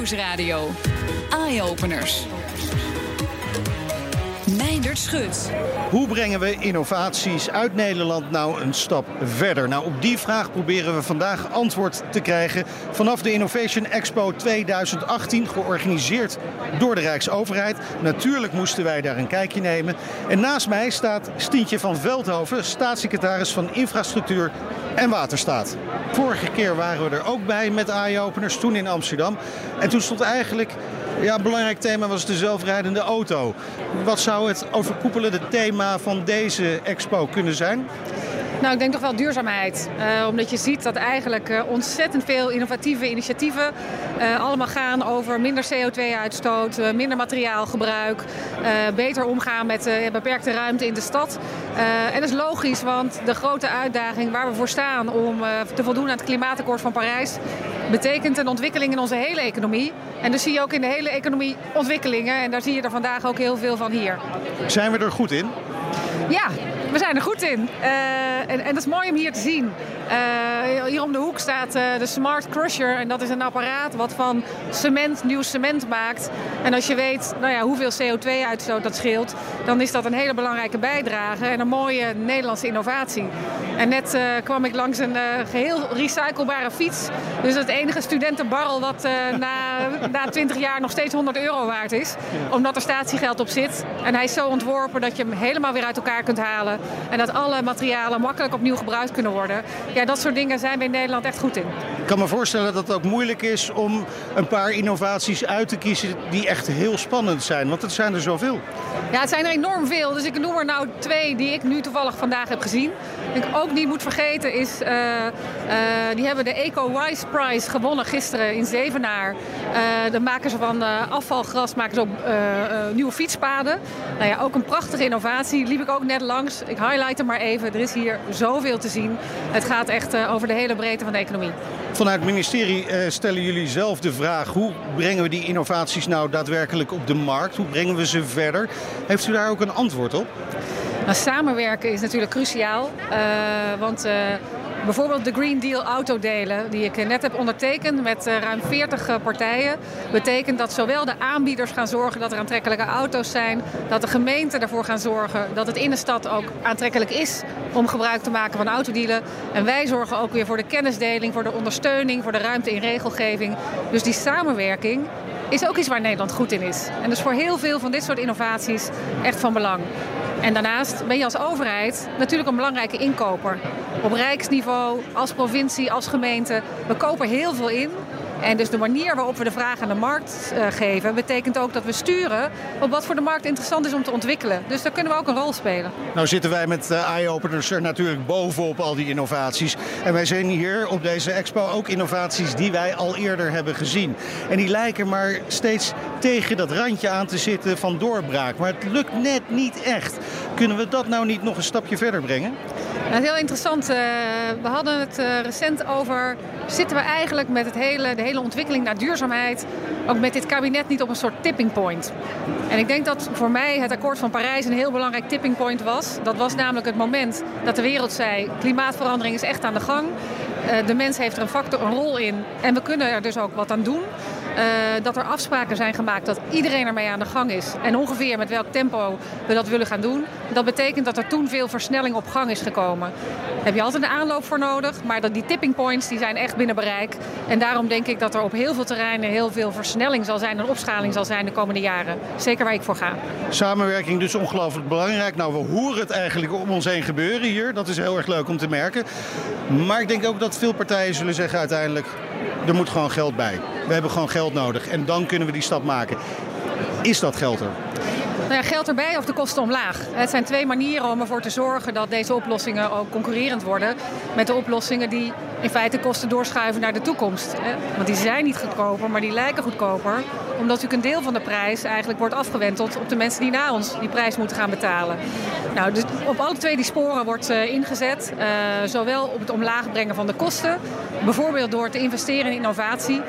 Nieuwsradio. Eye-openers. Hoe brengen we innovaties uit Nederland nou een stap verder? Nou, op die vraag proberen we vandaag antwoord te krijgen vanaf de Innovation Expo 2018, georganiseerd door de Rijksoverheid. Natuurlijk moesten wij daar een kijkje nemen. En naast mij staat Stientje van Veldhoven, staatssecretaris van Infrastructuur en Waterstaat. Vorige keer waren we er ook bij met eye-openers, toen in Amsterdam. En toen stond eigenlijk ja, belangrijk thema was de zelfrijdende auto. Wat zou het overkoepelende thema van deze expo kunnen zijn? Nou, ik denk toch wel duurzaamheid. Uh, omdat je ziet dat eigenlijk uh, ontzettend veel innovatieve initiatieven uh, allemaal gaan over minder CO2-uitstoot, minder materiaalgebruik, beter omgaan met beperkte ruimte in de stad. en dat is logisch, want de grote uitdaging waar we voor staan om te voldoen aan het klimaatakkoord van Parijs betekent een ontwikkeling in onze hele economie. En dus zie je ook in de hele economie ontwikkelingen. En daar zie je er vandaag ook heel veel van hier. Zijn we er goed in? Ja, we zijn er goed in. Uh, en, en dat is mooi om hier te zien. Uh, hier om de hoek staat uh, de Smart Crusher. En dat is een apparaat wat van cement nieuw cement maakt. En als je weet nou ja, hoeveel CO2-uitstoot dat scheelt... dan is dat een hele belangrijke bijdrage. En een mooie Nederlandse innovatie. En net uh, kwam ik langs een geheel recyclebare fiets. Dus het enige studentenbarrel wat na, na 20 jaar nog steeds 100 euro waard is. Omdat er statiegeld op zit. En hij is zo ontworpen dat je hem helemaal weer uit elkaar kunt halen. En dat alle materialen makkelijk opnieuw gebruikt kunnen worden. Ja, dat soort dingen zijn we in Nederland echt goed in. Ik kan me voorstellen dat het ook moeilijk is om een paar innovaties uit te kiezen die echt heel spannend zijn. Want het zijn er zoveel. Ja, het zijn er enorm veel. Dus ik noem er nou twee die ik nu toevallig vandaag heb gezien. Ik ook niet moet vergeten is, uh, die hebben de Eco-Wise Prize gewonnen gisteren in Zevenaar. Uh, de maken ze van afvalgras maken ze op nieuwe fietspaden. Nou ja, ook een prachtige innovatie. Liep ik ook net langs. Ik highlight hem maar even. Er is hier zoveel te zien. Het gaat echt over de hele breedte van de economie. Vanuit het ministerie stellen jullie zelf de vraag... hoe brengen we die innovaties nou daadwerkelijk op de markt? Hoe brengen we ze verder? Heeft u daar ook een antwoord op? Nou, samenwerken is natuurlijk cruciaal. Uh, want uh, bijvoorbeeld de Green Deal autodelen, die ik net heb ondertekend met uh, ruim 40 partijen, betekent dat zowel de aanbieders gaan zorgen dat er aantrekkelijke auto's zijn, dat de gemeenten ervoor gaan zorgen dat het in de stad ook aantrekkelijk is om gebruik te maken van autodealen. En wij zorgen ook weer voor de kennisdeling, voor de ondersteuning, voor de ruimte in regelgeving. Dus die samenwerking is ook iets waar Nederland goed in is. En dus voor heel veel van dit soort innovaties echt van belang. En daarnaast ben je als overheid natuurlijk een belangrijke inkoper. Op rijksniveau, als provincie, als gemeente. We kopen heel veel in. En dus de manier waarop we de vraag aan de markt uh, geven, betekent ook dat we sturen op wat voor de markt interessant is om te ontwikkelen. Dus daar kunnen we ook een rol spelen. Nou zitten wij met uh, eye-openers er natuurlijk bovenop al die innovaties. En wij zien hier op deze expo ook innovaties die wij al eerder hebben gezien. En die lijken maar steeds tegen dat randje aan te zitten van doorbraak. Maar het lukt net niet echt. Kunnen we dat nou niet nog een stapje verder brengen? Nou, heel interessant. Uh, we hadden het recent over... zitten we eigenlijk met het hele, de hele ontwikkeling naar duurzaamheid... ook met dit kabinet niet op een soort tipping point. En ik denk dat voor mij het akkoord van Parijs een heel belangrijk tipping point was. Dat was namelijk het moment dat de wereld zei... klimaatverandering is echt aan de gang. Uh, de mens heeft er een factor, een rol in. En we kunnen er dus ook wat aan doen. Uh, dat er afspraken zijn gemaakt dat iedereen ermee aan de gang is. En ongeveer met welk tempo we dat willen gaan doen. Dat betekent dat er toen veel versnelling op gang is gekomen. Daar heb je altijd een aanloop voor nodig. Maar dat die tipping points die zijn echt binnen bereik. En daarom denk ik dat er op heel veel terreinen heel veel versnelling zal zijn en opschaling zal zijn de komende jaren. Zeker waar ik voor ga. Samenwerking dus ongelooflijk belangrijk. Nou, we horen het eigenlijk om ons heen gebeuren hier. Dat is heel erg leuk om te merken. Maar ik denk ook dat veel partijen zullen zeggen uiteindelijk... er moet gewoon geld bij. We hebben gewoon geld nodig. En dan kunnen we die stap maken. Is dat geld er? Nou ja, geld erbij of de kosten omlaag. Het zijn twee manieren om ervoor te zorgen dat deze oplossingen ook concurrerend worden met de oplossingen die in feite kosten doorschuiven naar de toekomst. Want die zijn niet goedkoper, maar die lijken goedkoper. Omdat natuurlijk een deel van de prijs eigenlijk wordt afgewenteld op de mensen die na ons die prijs moeten gaan betalen. Nou, dus op alle twee die sporen wordt uh, ingezet. Uh, zowel op het omlaag brengen van de kosten. Bijvoorbeeld door te investeren in innovatie.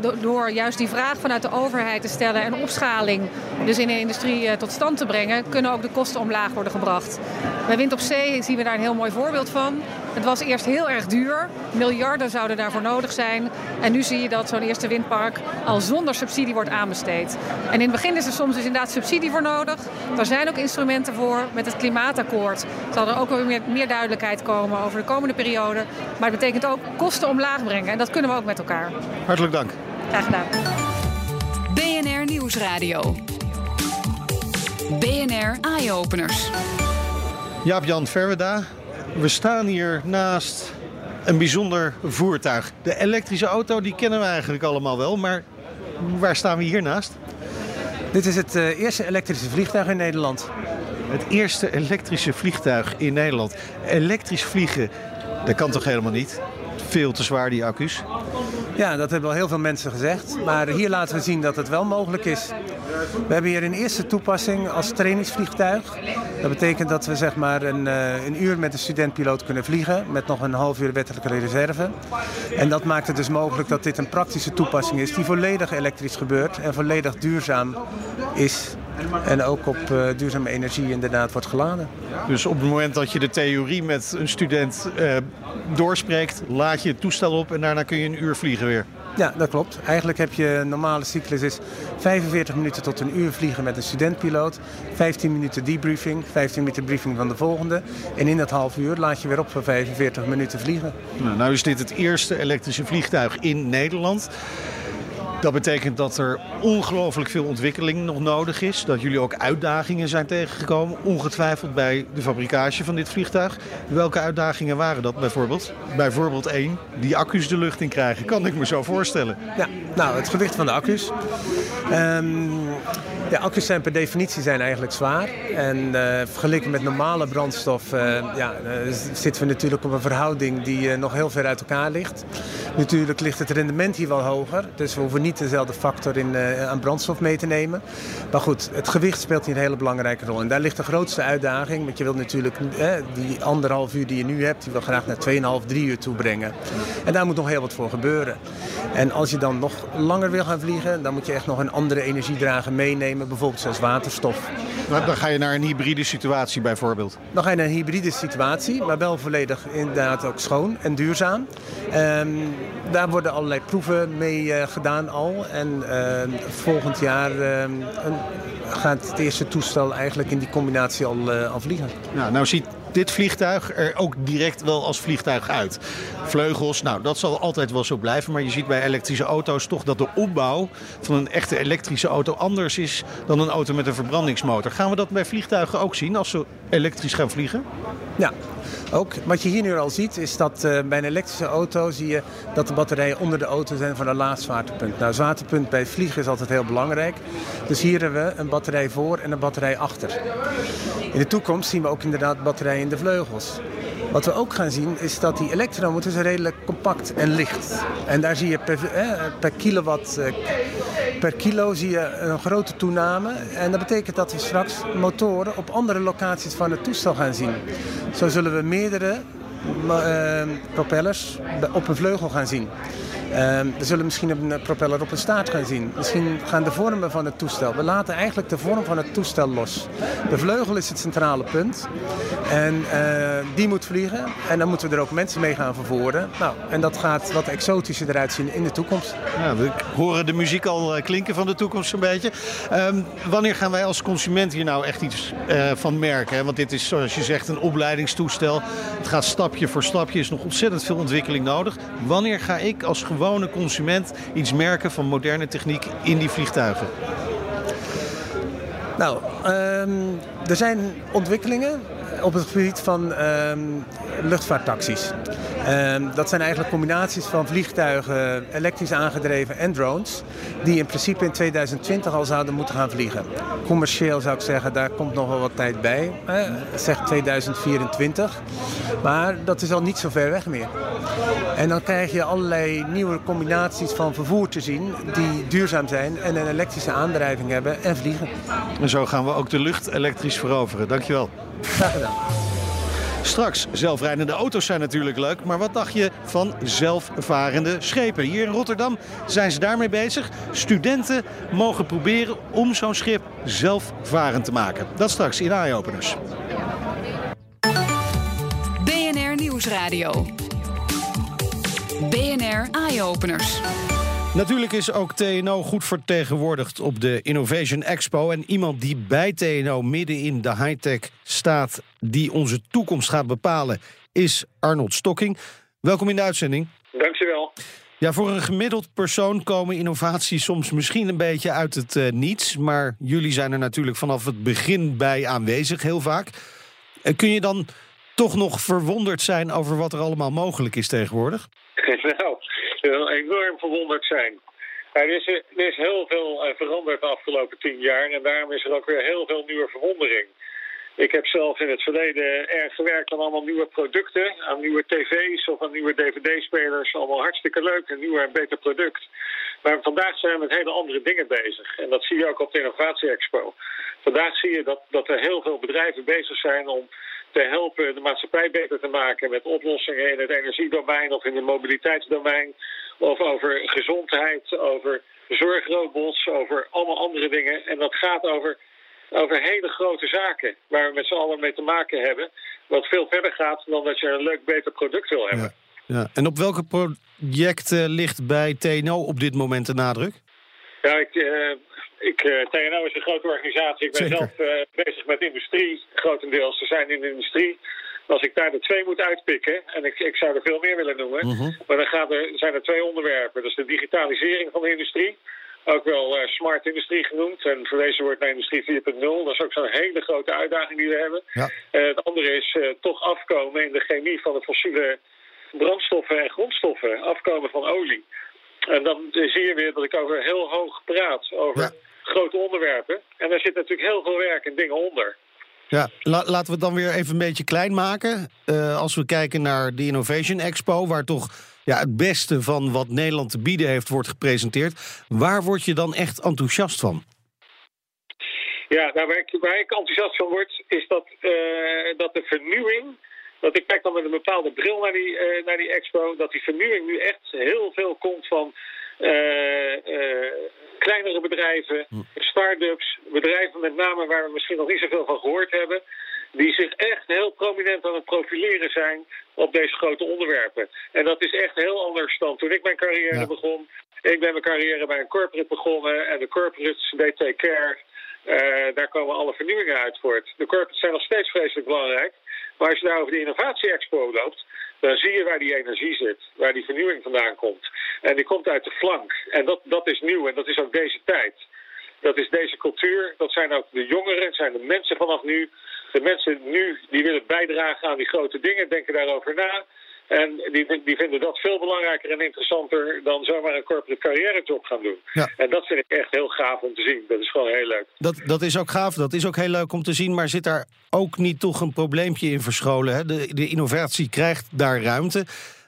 Do door juist die vraag vanuit de overheid te stellen en opschaling. Dus in de industrie tot stand te brengen. Kunnen ook de kosten omlaag worden gebracht. Bij Wind op Zee zien we daar een heel mooi voorbeeld van. Het was eerst heel erg duur. Miljarden zouden daarvoor nodig zijn. En nu zie je dat zo'n eerste windpark al zonder subsidie wordt aanbesteed. En in het begin is er soms dus inderdaad subsidie voor nodig. Er zijn ook instrumenten voor met het klimaatakkoord. Zal er ook weer meer, meer duidelijkheid komen over de komende periode. Maar het betekent ook kosten omlaag brengen. En dat kunnen we ook met elkaar. Hartelijk dank. Graag gedaan. BNR Nieuwsradio. BNR Eye Openers. Jaap-Jan Verweda, we staan hier naast een bijzonder voertuig. De elektrische auto, die kennen we eigenlijk allemaal wel, maar waar staan we hier naast? Dit is het uh, eerste elektrische vliegtuig in Nederland. Het eerste elektrische vliegtuig in Nederland. Elektrisch vliegen, dat kan toch helemaal niet? Veel te zwaar, die accu's. Ja, dat hebben wel heel veel mensen gezegd. Maar hier laten we zien dat het wel mogelijk is. We hebben hier een eerste toepassing als trainingsvliegtuig. Dat betekent dat we zeg maar een, uh, een uur met een studentpiloot kunnen vliegen. Met nog een half uur wettelijke reserve. En dat maakt het dus mogelijk dat dit een praktische toepassing is. Die volledig elektrisch gebeurt. En volledig duurzaam is. En ook op uh, duurzame energie inderdaad wordt geladen. Dus op het moment dat je de theorie met een student uh, doorspreekt, laat je het toestel op en daarna kun je een uur vliegen weer. Ja, dat klopt. Eigenlijk heb je een normale cyclus is 45 minuten tot een uur vliegen met een studentpiloot. 15 minuten debriefing, 15 minuten briefing van de volgende. En in dat half uur laat je weer op voor 45 minuten vliegen. Nou, nou is dit het eerste elektrische vliegtuig in Nederland. Dat betekent dat er ongelooflijk veel ontwikkeling nog nodig is. Dat jullie ook uitdagingen zijn tegengekomen, ongetwijfeld bij de fabricage van dit vliegtuig. Welke uitdagingen waren dat bijvoorbeeld? Bijvoorbeeld één, die accu's de lucht in krijgen, kan ik me zo voorstellen. Ja, nou, het gewicht van de accu's. Um, accu's zijn per definitie zijn eigenlijk zwaar. En uh, vergeleken met normale brandstof uh, ja, uh, zitten we natuurlijk op een verhouding die nog heel ver uit elkaar ligt. Natuurlijk ligt het rendement hier wel hoger. Dus we hoeven niet dezelfde factor in, aan brandstof mee te nemen. Maar goed, het gewicht speelt hier een hele belangrijke rol. En daar ligt de grootste uitdaging. Want je wilt natuurlijk die anderhalf uur die je nu hebt, die wil graag naar 2,5, 3 uur toe brengen. En daar moet nog heel wat voor gebeuren. En als je dan nog langer wil gaan vliegen, dan moet je echt nog een andere energiedrager meenemen bijvoorbeeld zoals waterstof. Dan ga je naar een hybride situatie bijvoorbeeld? Dan ga je naar een hybride situatie, maar wel volledig inderdaad ook schoon en duurzaam. Um, daar worden allerlei proeven mee uh, gedaan al. En uh, volgend jaar een, gaat het eerste toestel eigenlijk in die combinatie al, al vliegen. Nou, nou ziet dit vliegtuig er ook direct wel als vliegtuig uit. Vleugels, nou dat zal altijd wel zo blijven. Maar je ziet bij elektrische auto's toch dat de opbouw van een echte elektrische auto anders is dan een auto met een verbrandingsmotor. Gaan we dat bij vliegtuigen ook zien als ze elektrisch gaan vliegen? Ja, ook. Wat je hier nu al ziet is dat uh, bij een elektrische auto zie je dat de batterijen onder de auto zijn van een laag zwaartepunt. Nou, zwaartepunt bij vliegen is altijd heel belangrijk. Dus hier hebben we een batterij voor en een batterij achter. In de toekomst zien we ook inderdaad batterijen in de vleugels. Wat we ook gaan zien is dat die elektromotor is redelijk compact en licht. En daar zie je per, eh, per kilowatt eh, per kilo zie je een grote toename. En dat betekent dat we straks motoren op andere locaties van het toestel gaan zien. Zo zullen we meerdere uh, propellers op een vleugel gaan zien. Uh, we zullen misschien een propeller op een staart gaan zien. Misschien gaan de vormen van het toestel. We laten eigenlijk de vorm van het toestel los. De vleugel is het centrale punt. En uh, die moet vliegen. En dan moeten we er ook mensen mee gaan vervoeren. Nou, en dat gaat wat exotischer eruit zien in de toekomst. Ja, we horen de muziek al eh, klinken van de toekomst een beetje. Um, wanneer gaan wij als consument hier nou echt iets van merken? Want dit is zoals je zegt een opleidingstoestel. Het gaat stapje voor stapje. Er is nog ontzettend veel ontwikkeling nodig. Wanneer ga ik als gewone consument iets merken van moderne techniek in die vliegtuigen? Nou, um, er zijn ontwikkelingen op het gebied van um, luchtvaarttaxis. Um, dat zijn eigenlijk combinaties van vliegtuigen, elektrisch aangedreven en drones, die in principe in 2020 al zouden moeten gaan vliegen. Commercieel zou ik zeggen, daar komt nog wel wat tijd bij, eh, zeg 2024. Maar dat is al niet zo ver weg meer. En dan krijg je allerlei nieuwe combinaties van vervoer te zien die duurzaam zijn en een elektrische aandrijving hebben en vliegen. En zo gaan we ook de lucht elektrisch veroveren. Dankjewel. Graag gedaan. Straks, zelfrijdende auto's zijn natuurlijk leuk, maar wat dacht je van zelfvarende schepen? Hier in Rotterdam zijn ze daarmee bezig. Studenten mogen proberen om zo'n schip zelfvarend te maken. Dat straks in Eye Openers. BNR Nieuwsradio. Nieuwsradio. BNR Eye Openers. Natuurlijk is ook TNO goed vertegenwoordigd op de Innovation Expo. En iemand die bij TNO midden in de high-tech staat, die onze toekomst gaat bepalen, is Arnold Stokking. Welkom in de uitzending. Dankjewel. Ja, voor een gemiddeld persoon komen innovaties soms misschien een beetje uit het uh, niets. Maar jullie zijn er natuurlijk vanaf het begin bij aanwezig, heel vaak. Uh, kun je dan toch nog verwonderd zijn over wat er allemaal mogelijk is tegenwoordig? nou, enorm verwonderd zijn. Er is, er is heel veel uh, veranderd de afgelopen tien jaar en daarom is er ook weer heel veel nieuwe verwondering. Ik heb zelf in het verleden erg gewerkt aan allemaal nieuwe producten, aan nieuwe tv's of aan nieuwe dvd-spelers. Allemaal hartstikke leuk, een nieuw en beter product. Maar vandaag zijn we met hele andere dingen bezig. En dat zie je ook op de Innovatie Expo. Vandaag zie je dat, dat er heel veel bedrijven bezig zijn om te helpen de maatschappij beter te maken met oplossingen in het energiedomein of in het mobiliteitsdomein. Of over gezondheid, over zorgrobots, over allemaal andere dingen. En dat gaat over over hele grote zaken waar we met z'n allen mee te maken hebben. Wat veel verder gaat dan dat je een leuk, beter product wil hebben. Ja, ja. En op welke projecten ligt bij TNO op dit moment de nadruk? Ja, ik, uh, ik, uh, TNO is een grote organisatie. Ik ben Zeker. zelf uh, bezig met industrie, grotendeels. Ze zijn in de industrie. Als ik daar de twee moet uitpikken, en ik, ik zou er veel meer willen noemen, -huh. maar dan gaat er, zijn er twee onderwerpen. Dat is de digitalisering van de industrie ook wel smart industrie genoemd. En verwezen wordt naar industrie 4.0. Dat is ook zo'n hele grote uitdaging die we hebben. Ja. Het andere is toch afkomen in de chemie van de fossiele brandstoffen en grondstoffen. Afkomen van olie. En dan zie je weer dat ik over heel hoog praat. Over ja. grote onderwerpen. En daar zit natuurlijk heel veel werk en dingen onder. Ja, la laten we het dan weer even een beetje klein maken. als we kijken naar de Innovation Expo, waar toch ja, het beste van wat Nederland te bieden heeft wordt gepresenteerd. Waar word je dan echt enthousiast van? Ja, nou, waar, ik, waar ik enthousiast van word, is dat, uh, dat de vernieuwing. Dat ik kijk dan met een bepaalde bril naar die, uh, naar die expo. Dat die vernieuwing nu echt heel veel komt van uh, kleinere bedrijven, hm. start-ups, bedrijven met name waar we misschien nog niet zoveel van gehoord hebben die zich echt heel prominent aan het profileren zijn op deze grote onderwerpen. En dat is echt heel anders dan toen ik mijn carrière ja. begon. Ik ben mijn carrière bij een corporate begonnen en de corporates, they take care. Daar komen alle vernieuwingen uit voort. De corporates zijn nog steeds vreselijk belangrijk. Maar als je daar over de innovatie-expo loopt, dan zie je waar die energie zit, waar die vernieuwing vandaan komt. En die komt uit de flank. En dat, dat is nieuw en dat is ook deze tijd. Dat is deze cultuur, dat zijn ook de jongeren, het zijn de mensen vanaf nu de mensen nu die willen bijdragen aan die grote dingen, denken daarover na. En die, die vinden dat veel belangrijker en interessanter dan zomaar een corporate carrière-job gaan doen. Ja. En dat vind ik echt heel gaaf om te zien. Dat is gewoon heel leuk. Dat, dat is ook gaaf, dat is ook heel leuk om te zien. Maar zit daar ook niet toch een probleempje in verscholen? Hè? De, de innovatie krijgt daar ruimte.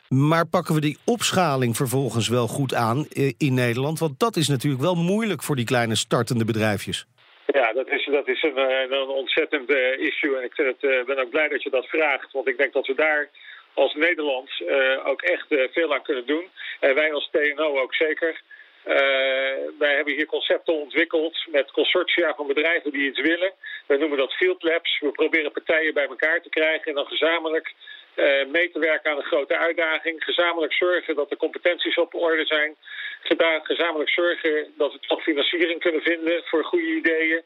Maar pakken we die opschaling vervolgens wel goed aan eh, in Nederland? Want dat is natuurlijk wel moeilijk voor die kleine startende bedrijfjes. Ja, dat is, dat is een, eh, een ontzettend uh, issue. En ik het, ben ook blij dat je dat vraagt. Want ik denk dat we daar als Nederland uh, ook echt veel aan kunnen doen. En wij als TNO ook zeker. wij hebben hier concepten ontwikkeld met consortia van bedrijven die iets willen. We noemen dat field labs. We proberen partijen bij elkaar te krijgen en dan gezamenlijk mee te werken aan een grote uitdaging. Gezamenlijk zorgen dat de competenties op orde zijn. Gezamenlijk zorgen dat we toch financiering kunnen vinden voor goede ideeën.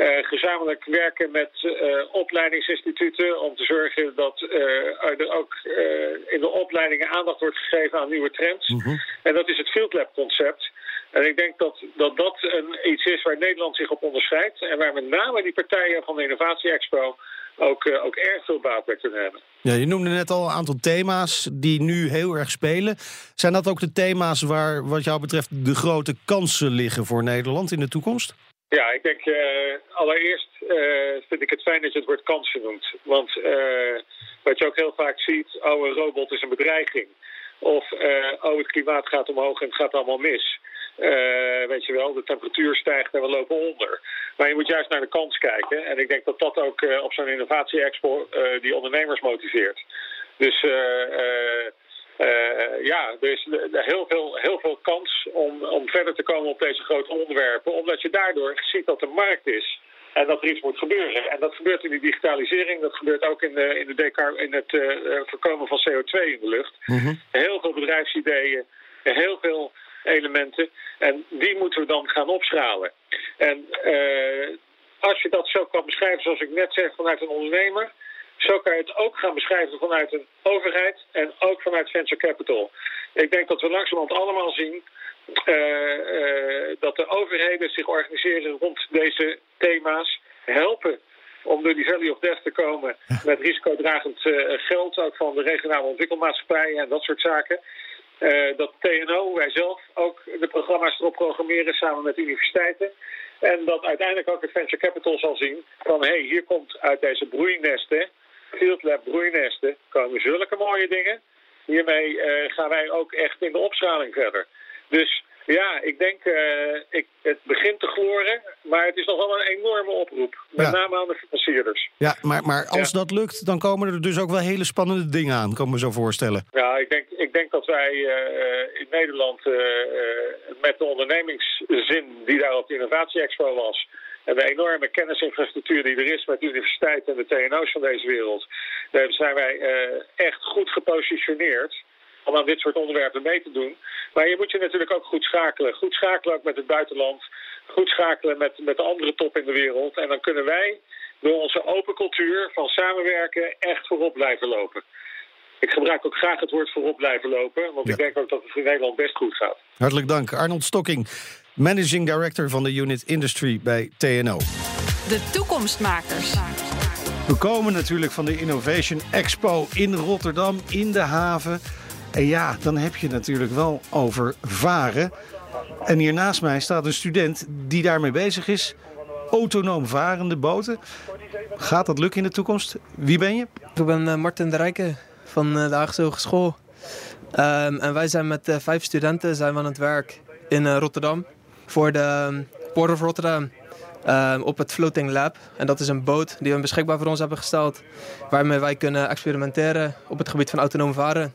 Uh, gezamenlijk werken met uh, opleidingsinstituten om te zorgen dat er ook in de opleidingen aandacht wordt gegeven aan nieuwe trends. Mm -hmm. En dat is het Field Lab concept. En ik denk dat dat, dat een, iets is waar Nederland zich op onderscheidt. En waar met name die partijen van de Innovatie Expo ook, uh, ook erg veel baat bij kunnen hebben. Ja, je noemde net al een aantal thema's die nu heel erg spelen. Zijn dat ook de thema's waar wat jou betreft de grote kansen liggen voor Nederland in de toekomst? Ja, ik denk uh, allereerst uh, vind ik het fijn dat je het woord kansen noemt. Want wat je ook heel vaak ziet, een robot is een bedreiging. Of oh het klimaat gaat omhoog en het gaat allemaal mis. Weet je wel, de temperatuur stijgt en we lopen onder. Maar je moet juist naar de kans kijken. En ik denk dat dat ook op zo'n innovatie-expo die ondernemers motiveert. Dus ja, er is heel veel, heel veel kans om, om verder te komen op deze grote onderwerpen. Omdat je daardoor ziet dat er markt is En dat er iets moet gebeuren. En dat gebeurt in de digitalisering, dat gebeurt ook in, de, in, de decar, in het uh, voorkomen van CO2 in de lucht. Heel veel bedrijfsideeën, heel veel elementen. En die moeten we dan gaan opschalen. En uh, als je dat zo kan beschrijven zoals ik net zeg vanuit een ondernemer... Zo kan je het ook gaan beschrijven vanuit een overheid en ook vanuit venture capital. Ik denk dat we langzamerhand allemaal zien uh, uh, dat de overheden zich organiseren rond deze thema's, helpen om door die Valley of Death te komen met risicodragend uh, geld, ook van de regionale ontwikkelmaatschappijen en dat soort zaken. dat TNO, wij zelf, ook de programma's erop programmeren samen met universiteiten. En dat uiteindelijk ook het venture capital zal zien van hé, hey, hier komt uit deze broeinesten, Field Lab broeinesten, komen zulke mooie dingen. Hiermee uh, gaan wij ook echt in de opschaling verder. Dus ja, ik denk, uh, ik, het begint te gloren, maar het is nog wel een enorme oproep. Met Ja. name aan de financierders. Ja, maar, maar als dat lukt, dan komen er dus ook wel hele spannende dingen aan, kan ik me zo voorstellen. Ja, ik denk, ik denk dat wij eh, in Nederland eh, eh, met de ondernemingszin die daar op de Innovatie Expo was... en de enorme kennisinfrastructuur die er is met universiteiten en de TNO's van deze wereld... daar zijn wij eh, echt goed gepositioneerd om aan dit soort onderwerpen mee te doen. Maar je moet je natuurlijk ook goed schakelen. Goed schakelen ook met het buitenland. Goed schakelen met, met de andere top in de wereld. En dan kunnen wij door onze open cultuur van samenwerken echt voorop blijven lopen. Ik gebruik ook graag het woord voorop blijven lopen, want Ja. ik denk ook dat het in Nederland best goed gaat. Hartelijk dank. Arnold Stokking, Managing Director van de Unit Industry bij TNO. De toekomstmakers. We komen natuurlijk van de Innovation Expo in Rotterdam, in de haven. En ja, dan heb je natuurlijk wel over varen. En hier naast mij staat een student die daarmee bezig is. Autonoom varende boten. Gaat dat lukken in de toekomst? Wie ben je? Ik ben eh, Martin de Rijken van eh, de Haagse Hogeschool. Ehm, en wij zijn met eh, vijf studenten zijn we aan het werk in eh, Rotterdam. Voor de Port of Rotterdam ehm, op het Floating Lab. En dat is een boot die we beschikbaar voor ons hebben gesteld. Waarmee wij kunnen experimenteren op het gebied van autonoom varen.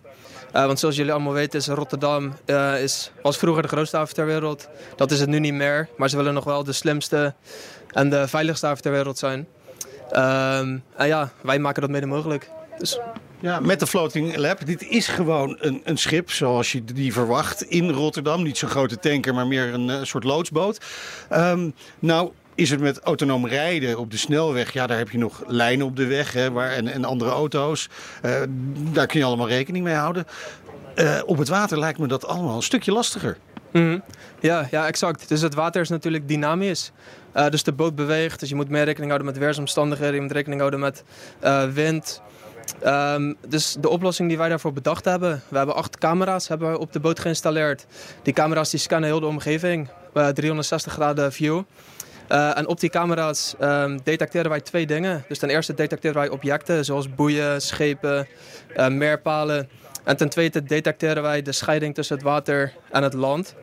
Eh, want zoals jullie allemaal weten is Rotterdam eh, is, was vroeger de grootste haven ter wereld. Dat is het nu niet meer. Maar ze willen nog wel de slimste en de veiligste haven ter wereld zijn. Ehm, en ja, wij maken dat mede mogelijk. Dus Ja, met de Floating Lab. Dit is gewoon een, een schip zoals je die verwacht in Rotterdam. Niet zo'n grote tanker, maar meer een eh, soort loodsboot. Ehm, nou is het met autonoom rijden op de snelweg. Ja, daar heb je nog lijnen op de weg hè, waar, en, en andere auto's. Eh, daar kun je allemaal rekening mee houden. Eh, op het water lijkt me dat allemaal een stukje lastiger. Mhm. Ja, ja, exact. Dus het water is natuurlijk dynamisch. Eh, dus de boot beweegt, dus je moet meer rekening houden met weersomstandigheden. Je moet rekening houden met eh, wind. Ehm, dus de oplossing die wij daarvoor bedacht hebben, we hebben acht camera's hebben op de boot geïnstalleerd. Die camera's die scannen heel de omgeving, eh, 360 graden view. Eh, en op die camera's ehm, detecteren wij twee dingen. Dus ten eerste detecteren wij objecten zoals boeien, schepen, eh, meerpalen. En ten tweede detecteren wij de scheiding tussen het water en het land.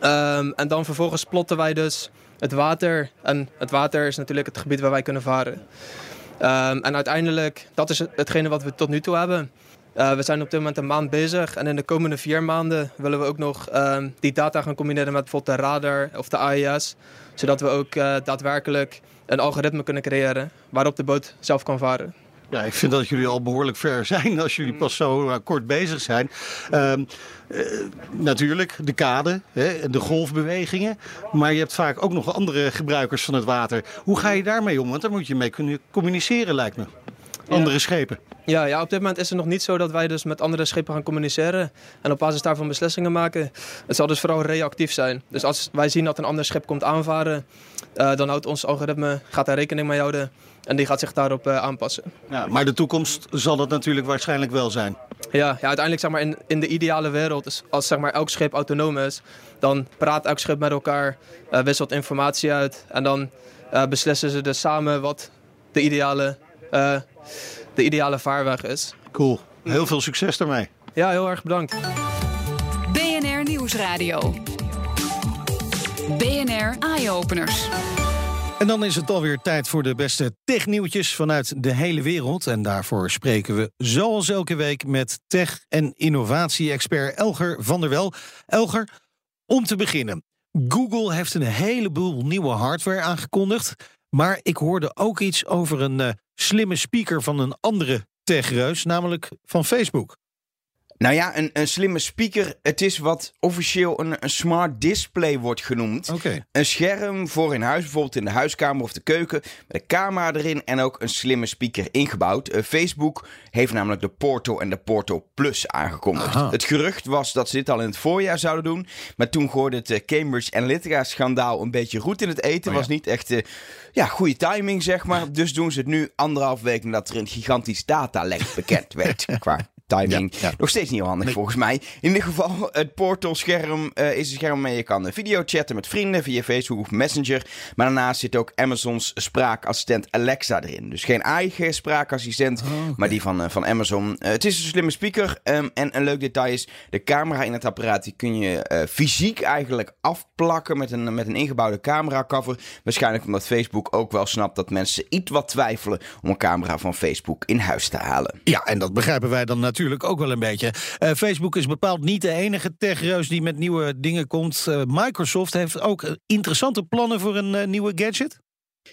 Ehm, en dan vervolgens plotten wij dus het water. En het water is natuurlijk het gebied waar wij kunnen varen. Ehm, en uiteindelijk, dat is het- hetgene wat we tot nu toe hebben. Eh, we zijn op dit moment een maand bezig. En in de komende vier maanden willen we ook nog ehm, die data gaan combineren met bijvoorbeeld de radar of de AIS. Zodat we ook eh, daadwerkelijk een algoritme kunnen creëren waarop de boot zelf kan varen. Ja, ik vind dat jullie al behoorlijk ver zijn als jullie pas zo eh, kort bezig zijn. Ehm, eh, natuurlijk, de kade, hè, de golfbewegingen. Maar je hebt vaak ook nog andere gebruikers van het water. Hoe ga je daarmee om? Want daar moet je mee kunnen communiceren, lijkt me. Andere schepen. Ja, ja, op dit moment is het nog niet zo dat wij dus met andere schepen gaan communiceren en op basis daarvan beslissingen maken. Het zal dus vooral reactief zijn. Dus als wij zien dat een ander schip komt aanvaren, eh, dan houdt ons algoritme, gaat daar rekening mee houden en die gaat zich daarop eh, aanpassen. Ja, maar de toekomst zal dat natuurlijk waarschijnlijk wel zijn. Ja, ja uiteindelijk zeg maar in, in de ideale wereld, dus als zeg maar elk schip autonoom is, dan praat elk schip met elkaar, eh, wisselt informatie uit en dan beslissen ze dus samen wat de ideale, eh, de ideale vaarweg is. Cool. Heel veel succes daarmee. Ja, heel erg bedankt. BNR Nieuwsradio. BNR Eye Openers. En dan is het alweer tijd voor de beste technieuwtjes vanuit de hele wereld. En daarvoor spreken we zoals elke week met tech- en innovatie-expert Elger van der Wel. Elger, om te beginnen. Google heeft een heleboel nieuwe hardware aangekondigd. Maar ik hoorde ook iets over een uh, slimme speaker van een andere techreus, namelijk van Facebook. Nou ja, een, een slimme speaker. Het is wat officieel een, een smart display wordt genoemd. Okay. Een scherm voor in huis, bijvoorbeeld in de huiskamer of de keuken. Met een camera erin en ook een slimme speaker ingebouwd. Uh, Facebook heeft namelijk de Porto en de Porto Plus aangekondigd. Aha. Het gerucht was dat ze dit al in het voorjaar zouden doen. Maar toen gooide het uh, Cambridge Analytica-schandaal een beetje roet in het eten. Oh, ja. Was niet echt uh, ja, goede timing, zeg maar. Dus doen ze het nu anderhalf week nadat er een gigantisch datalek bekend werd. qua timing. Ja, ja. Nog steeds niet heel handig Nee. volgens mij. In ieder geval, het portalscherm uh, is een scherm waarmee je kan video chatten met vrienden via Facebook of Messenger. Maar daarnaast zit ook Amazons spraakassistent Alexa erin. Dus geen eigen spraakassistent, Oh, maar die van, uh, van Amazon. Uh, het is een slimme speaker. Um, en een leuk detail is, de camera in het apparaat die kun je fysiek eigenlijk afplakken met een, met een ingebouwde cameracover. Waarschijnlijk omdat Facebook ook wel snapt dat mensen iets wat twijfelen om een camera van Facebook in huis te halen. Ja, en dat begrijpen wij dan natuurlijk ook wel een beetje. Uh, Facebook is bepaald niet de enige techreus die met nieuwe dingen komt. Uh, Microsoft heeft ook uh, interessante plannen voor een uh, nieuwe gadget.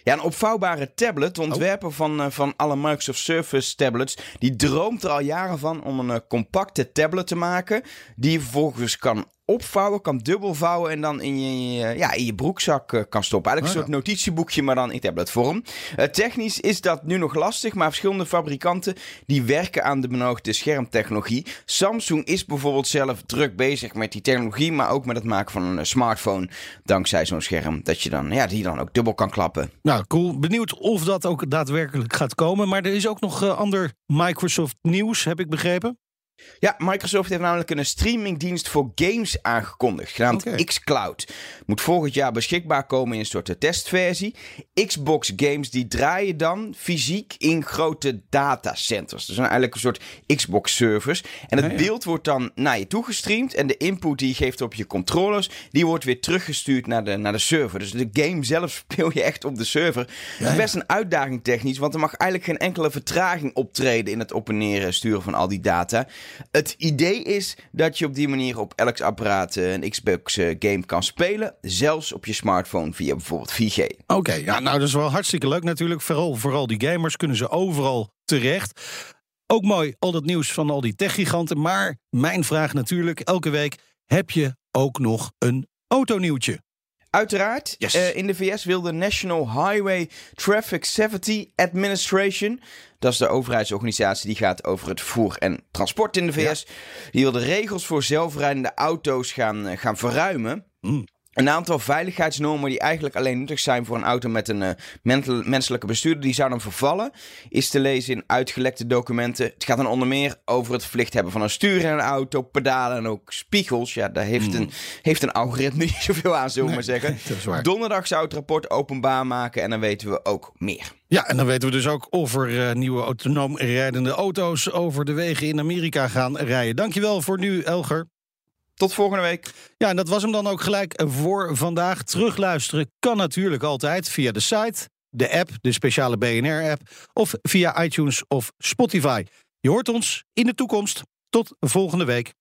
Ja, een opvouwbare tablet. De ontwerper oh. van, van alle Microsoft Surface tablets. Die droomt er al jaren van om een compacte tablet te maken. Die je vervolgens kan opvouwen, kan dubbelvouwen en dan in je, ja, in je broekzak uh, kan stoppen. Eigenlijk een oh, soort notitieboekje, maar dan in tabletvorm. Uh, technisch is dat nu nog lastig, maar verschillende fabrikanten die werken aan de benodigde schermtechnologie. Samsung is bijvoorbeeld zelf druk bezig met die technologie, maar ook met het maken van een smartphone dankzij zo'n scherm, dat je dan, ja, die dan ook dubbel kan klappen. Nou, cool. Benieuwd of dat ook daadwerkelijk gaat komen. Maar er is ook nog uh, ander Microsoft nieuws, heb ik begrepen. Ja, Microsoft heeft namelijk een streamingdienst voor games aangekondigd, genaamd Oké. xCloud. Moet volgend jaar beschikbaar komen in een soort testversie. Xbox games die draaien dan fysiek in grote datacenters. Dus eigenlijk een soort Xbox servers. En het ja. beeld wordt dan naar je toegestreamd. En de input die je geeft op je controllers, die wordt weer teruggestuurd naar de, naar de server. Dus de game zelf speel je echt op de server. Het is best een uitdaging technisch, want er mag eigenlijk geen enkele vertraging optreden in het op en neer sturen van al die data. Het idee is dat je op die manier op elk apparaat eh, een Xbox eh, game kan spelen. Zelfs op je smartphone via bijvoorbeeld 4G. Oké, ja, nou dat is wel hartstikke leuk natuurlijk. Vooral, vooral die gamers kunnen ze overal terecht. Ook mooi, al dat nieuws van al die techgiganten. Maar mijn vraag natuurlijk, elke week, heb je ook nog een autonieuwtje? Uiteraard, Yes. eh, in de VS wil de National Highway Traffic Safety Administration, dat is de overheidsorganisatie die gaat over het vervoer en transport in de VS, die wil de regels voor zelfrijdende auto's gaan, eh, gaan verruimen. Mm. Een aantal veiligheidsnormen die eigenlijk alleen nuttig zijn voor een auto met een eh, mental- menselijke bestuurder, die zouden vervallen, is te lezen in uitgelekte documenten. Het gaat dan onder meer over het verplicht hebben van een stuur in een auto, pedalen en ook spiegels. Ja, daar heeft, een, heeft een algoritme niet zoveel aan, zullen we maar zeggen. Hmm. Donderdag zou het rapport openbaar maken en dan weten we ook meer. Ja, en dan weten we dus ook of er eh, nieuwe autonoom rijdende auto's over de wegen in Amerika gaan rijden. Dankjewel voor nu, Elger. Tot volgende week. Ja, en dat was hem dan ook gelijk voor vandaag. Terugluisteren kan natuurlijk altijd via de site, de app, de speciale BNR-app... of via iTunes of Spotify. Je hoort ons in de toekomst. Tot volgende week.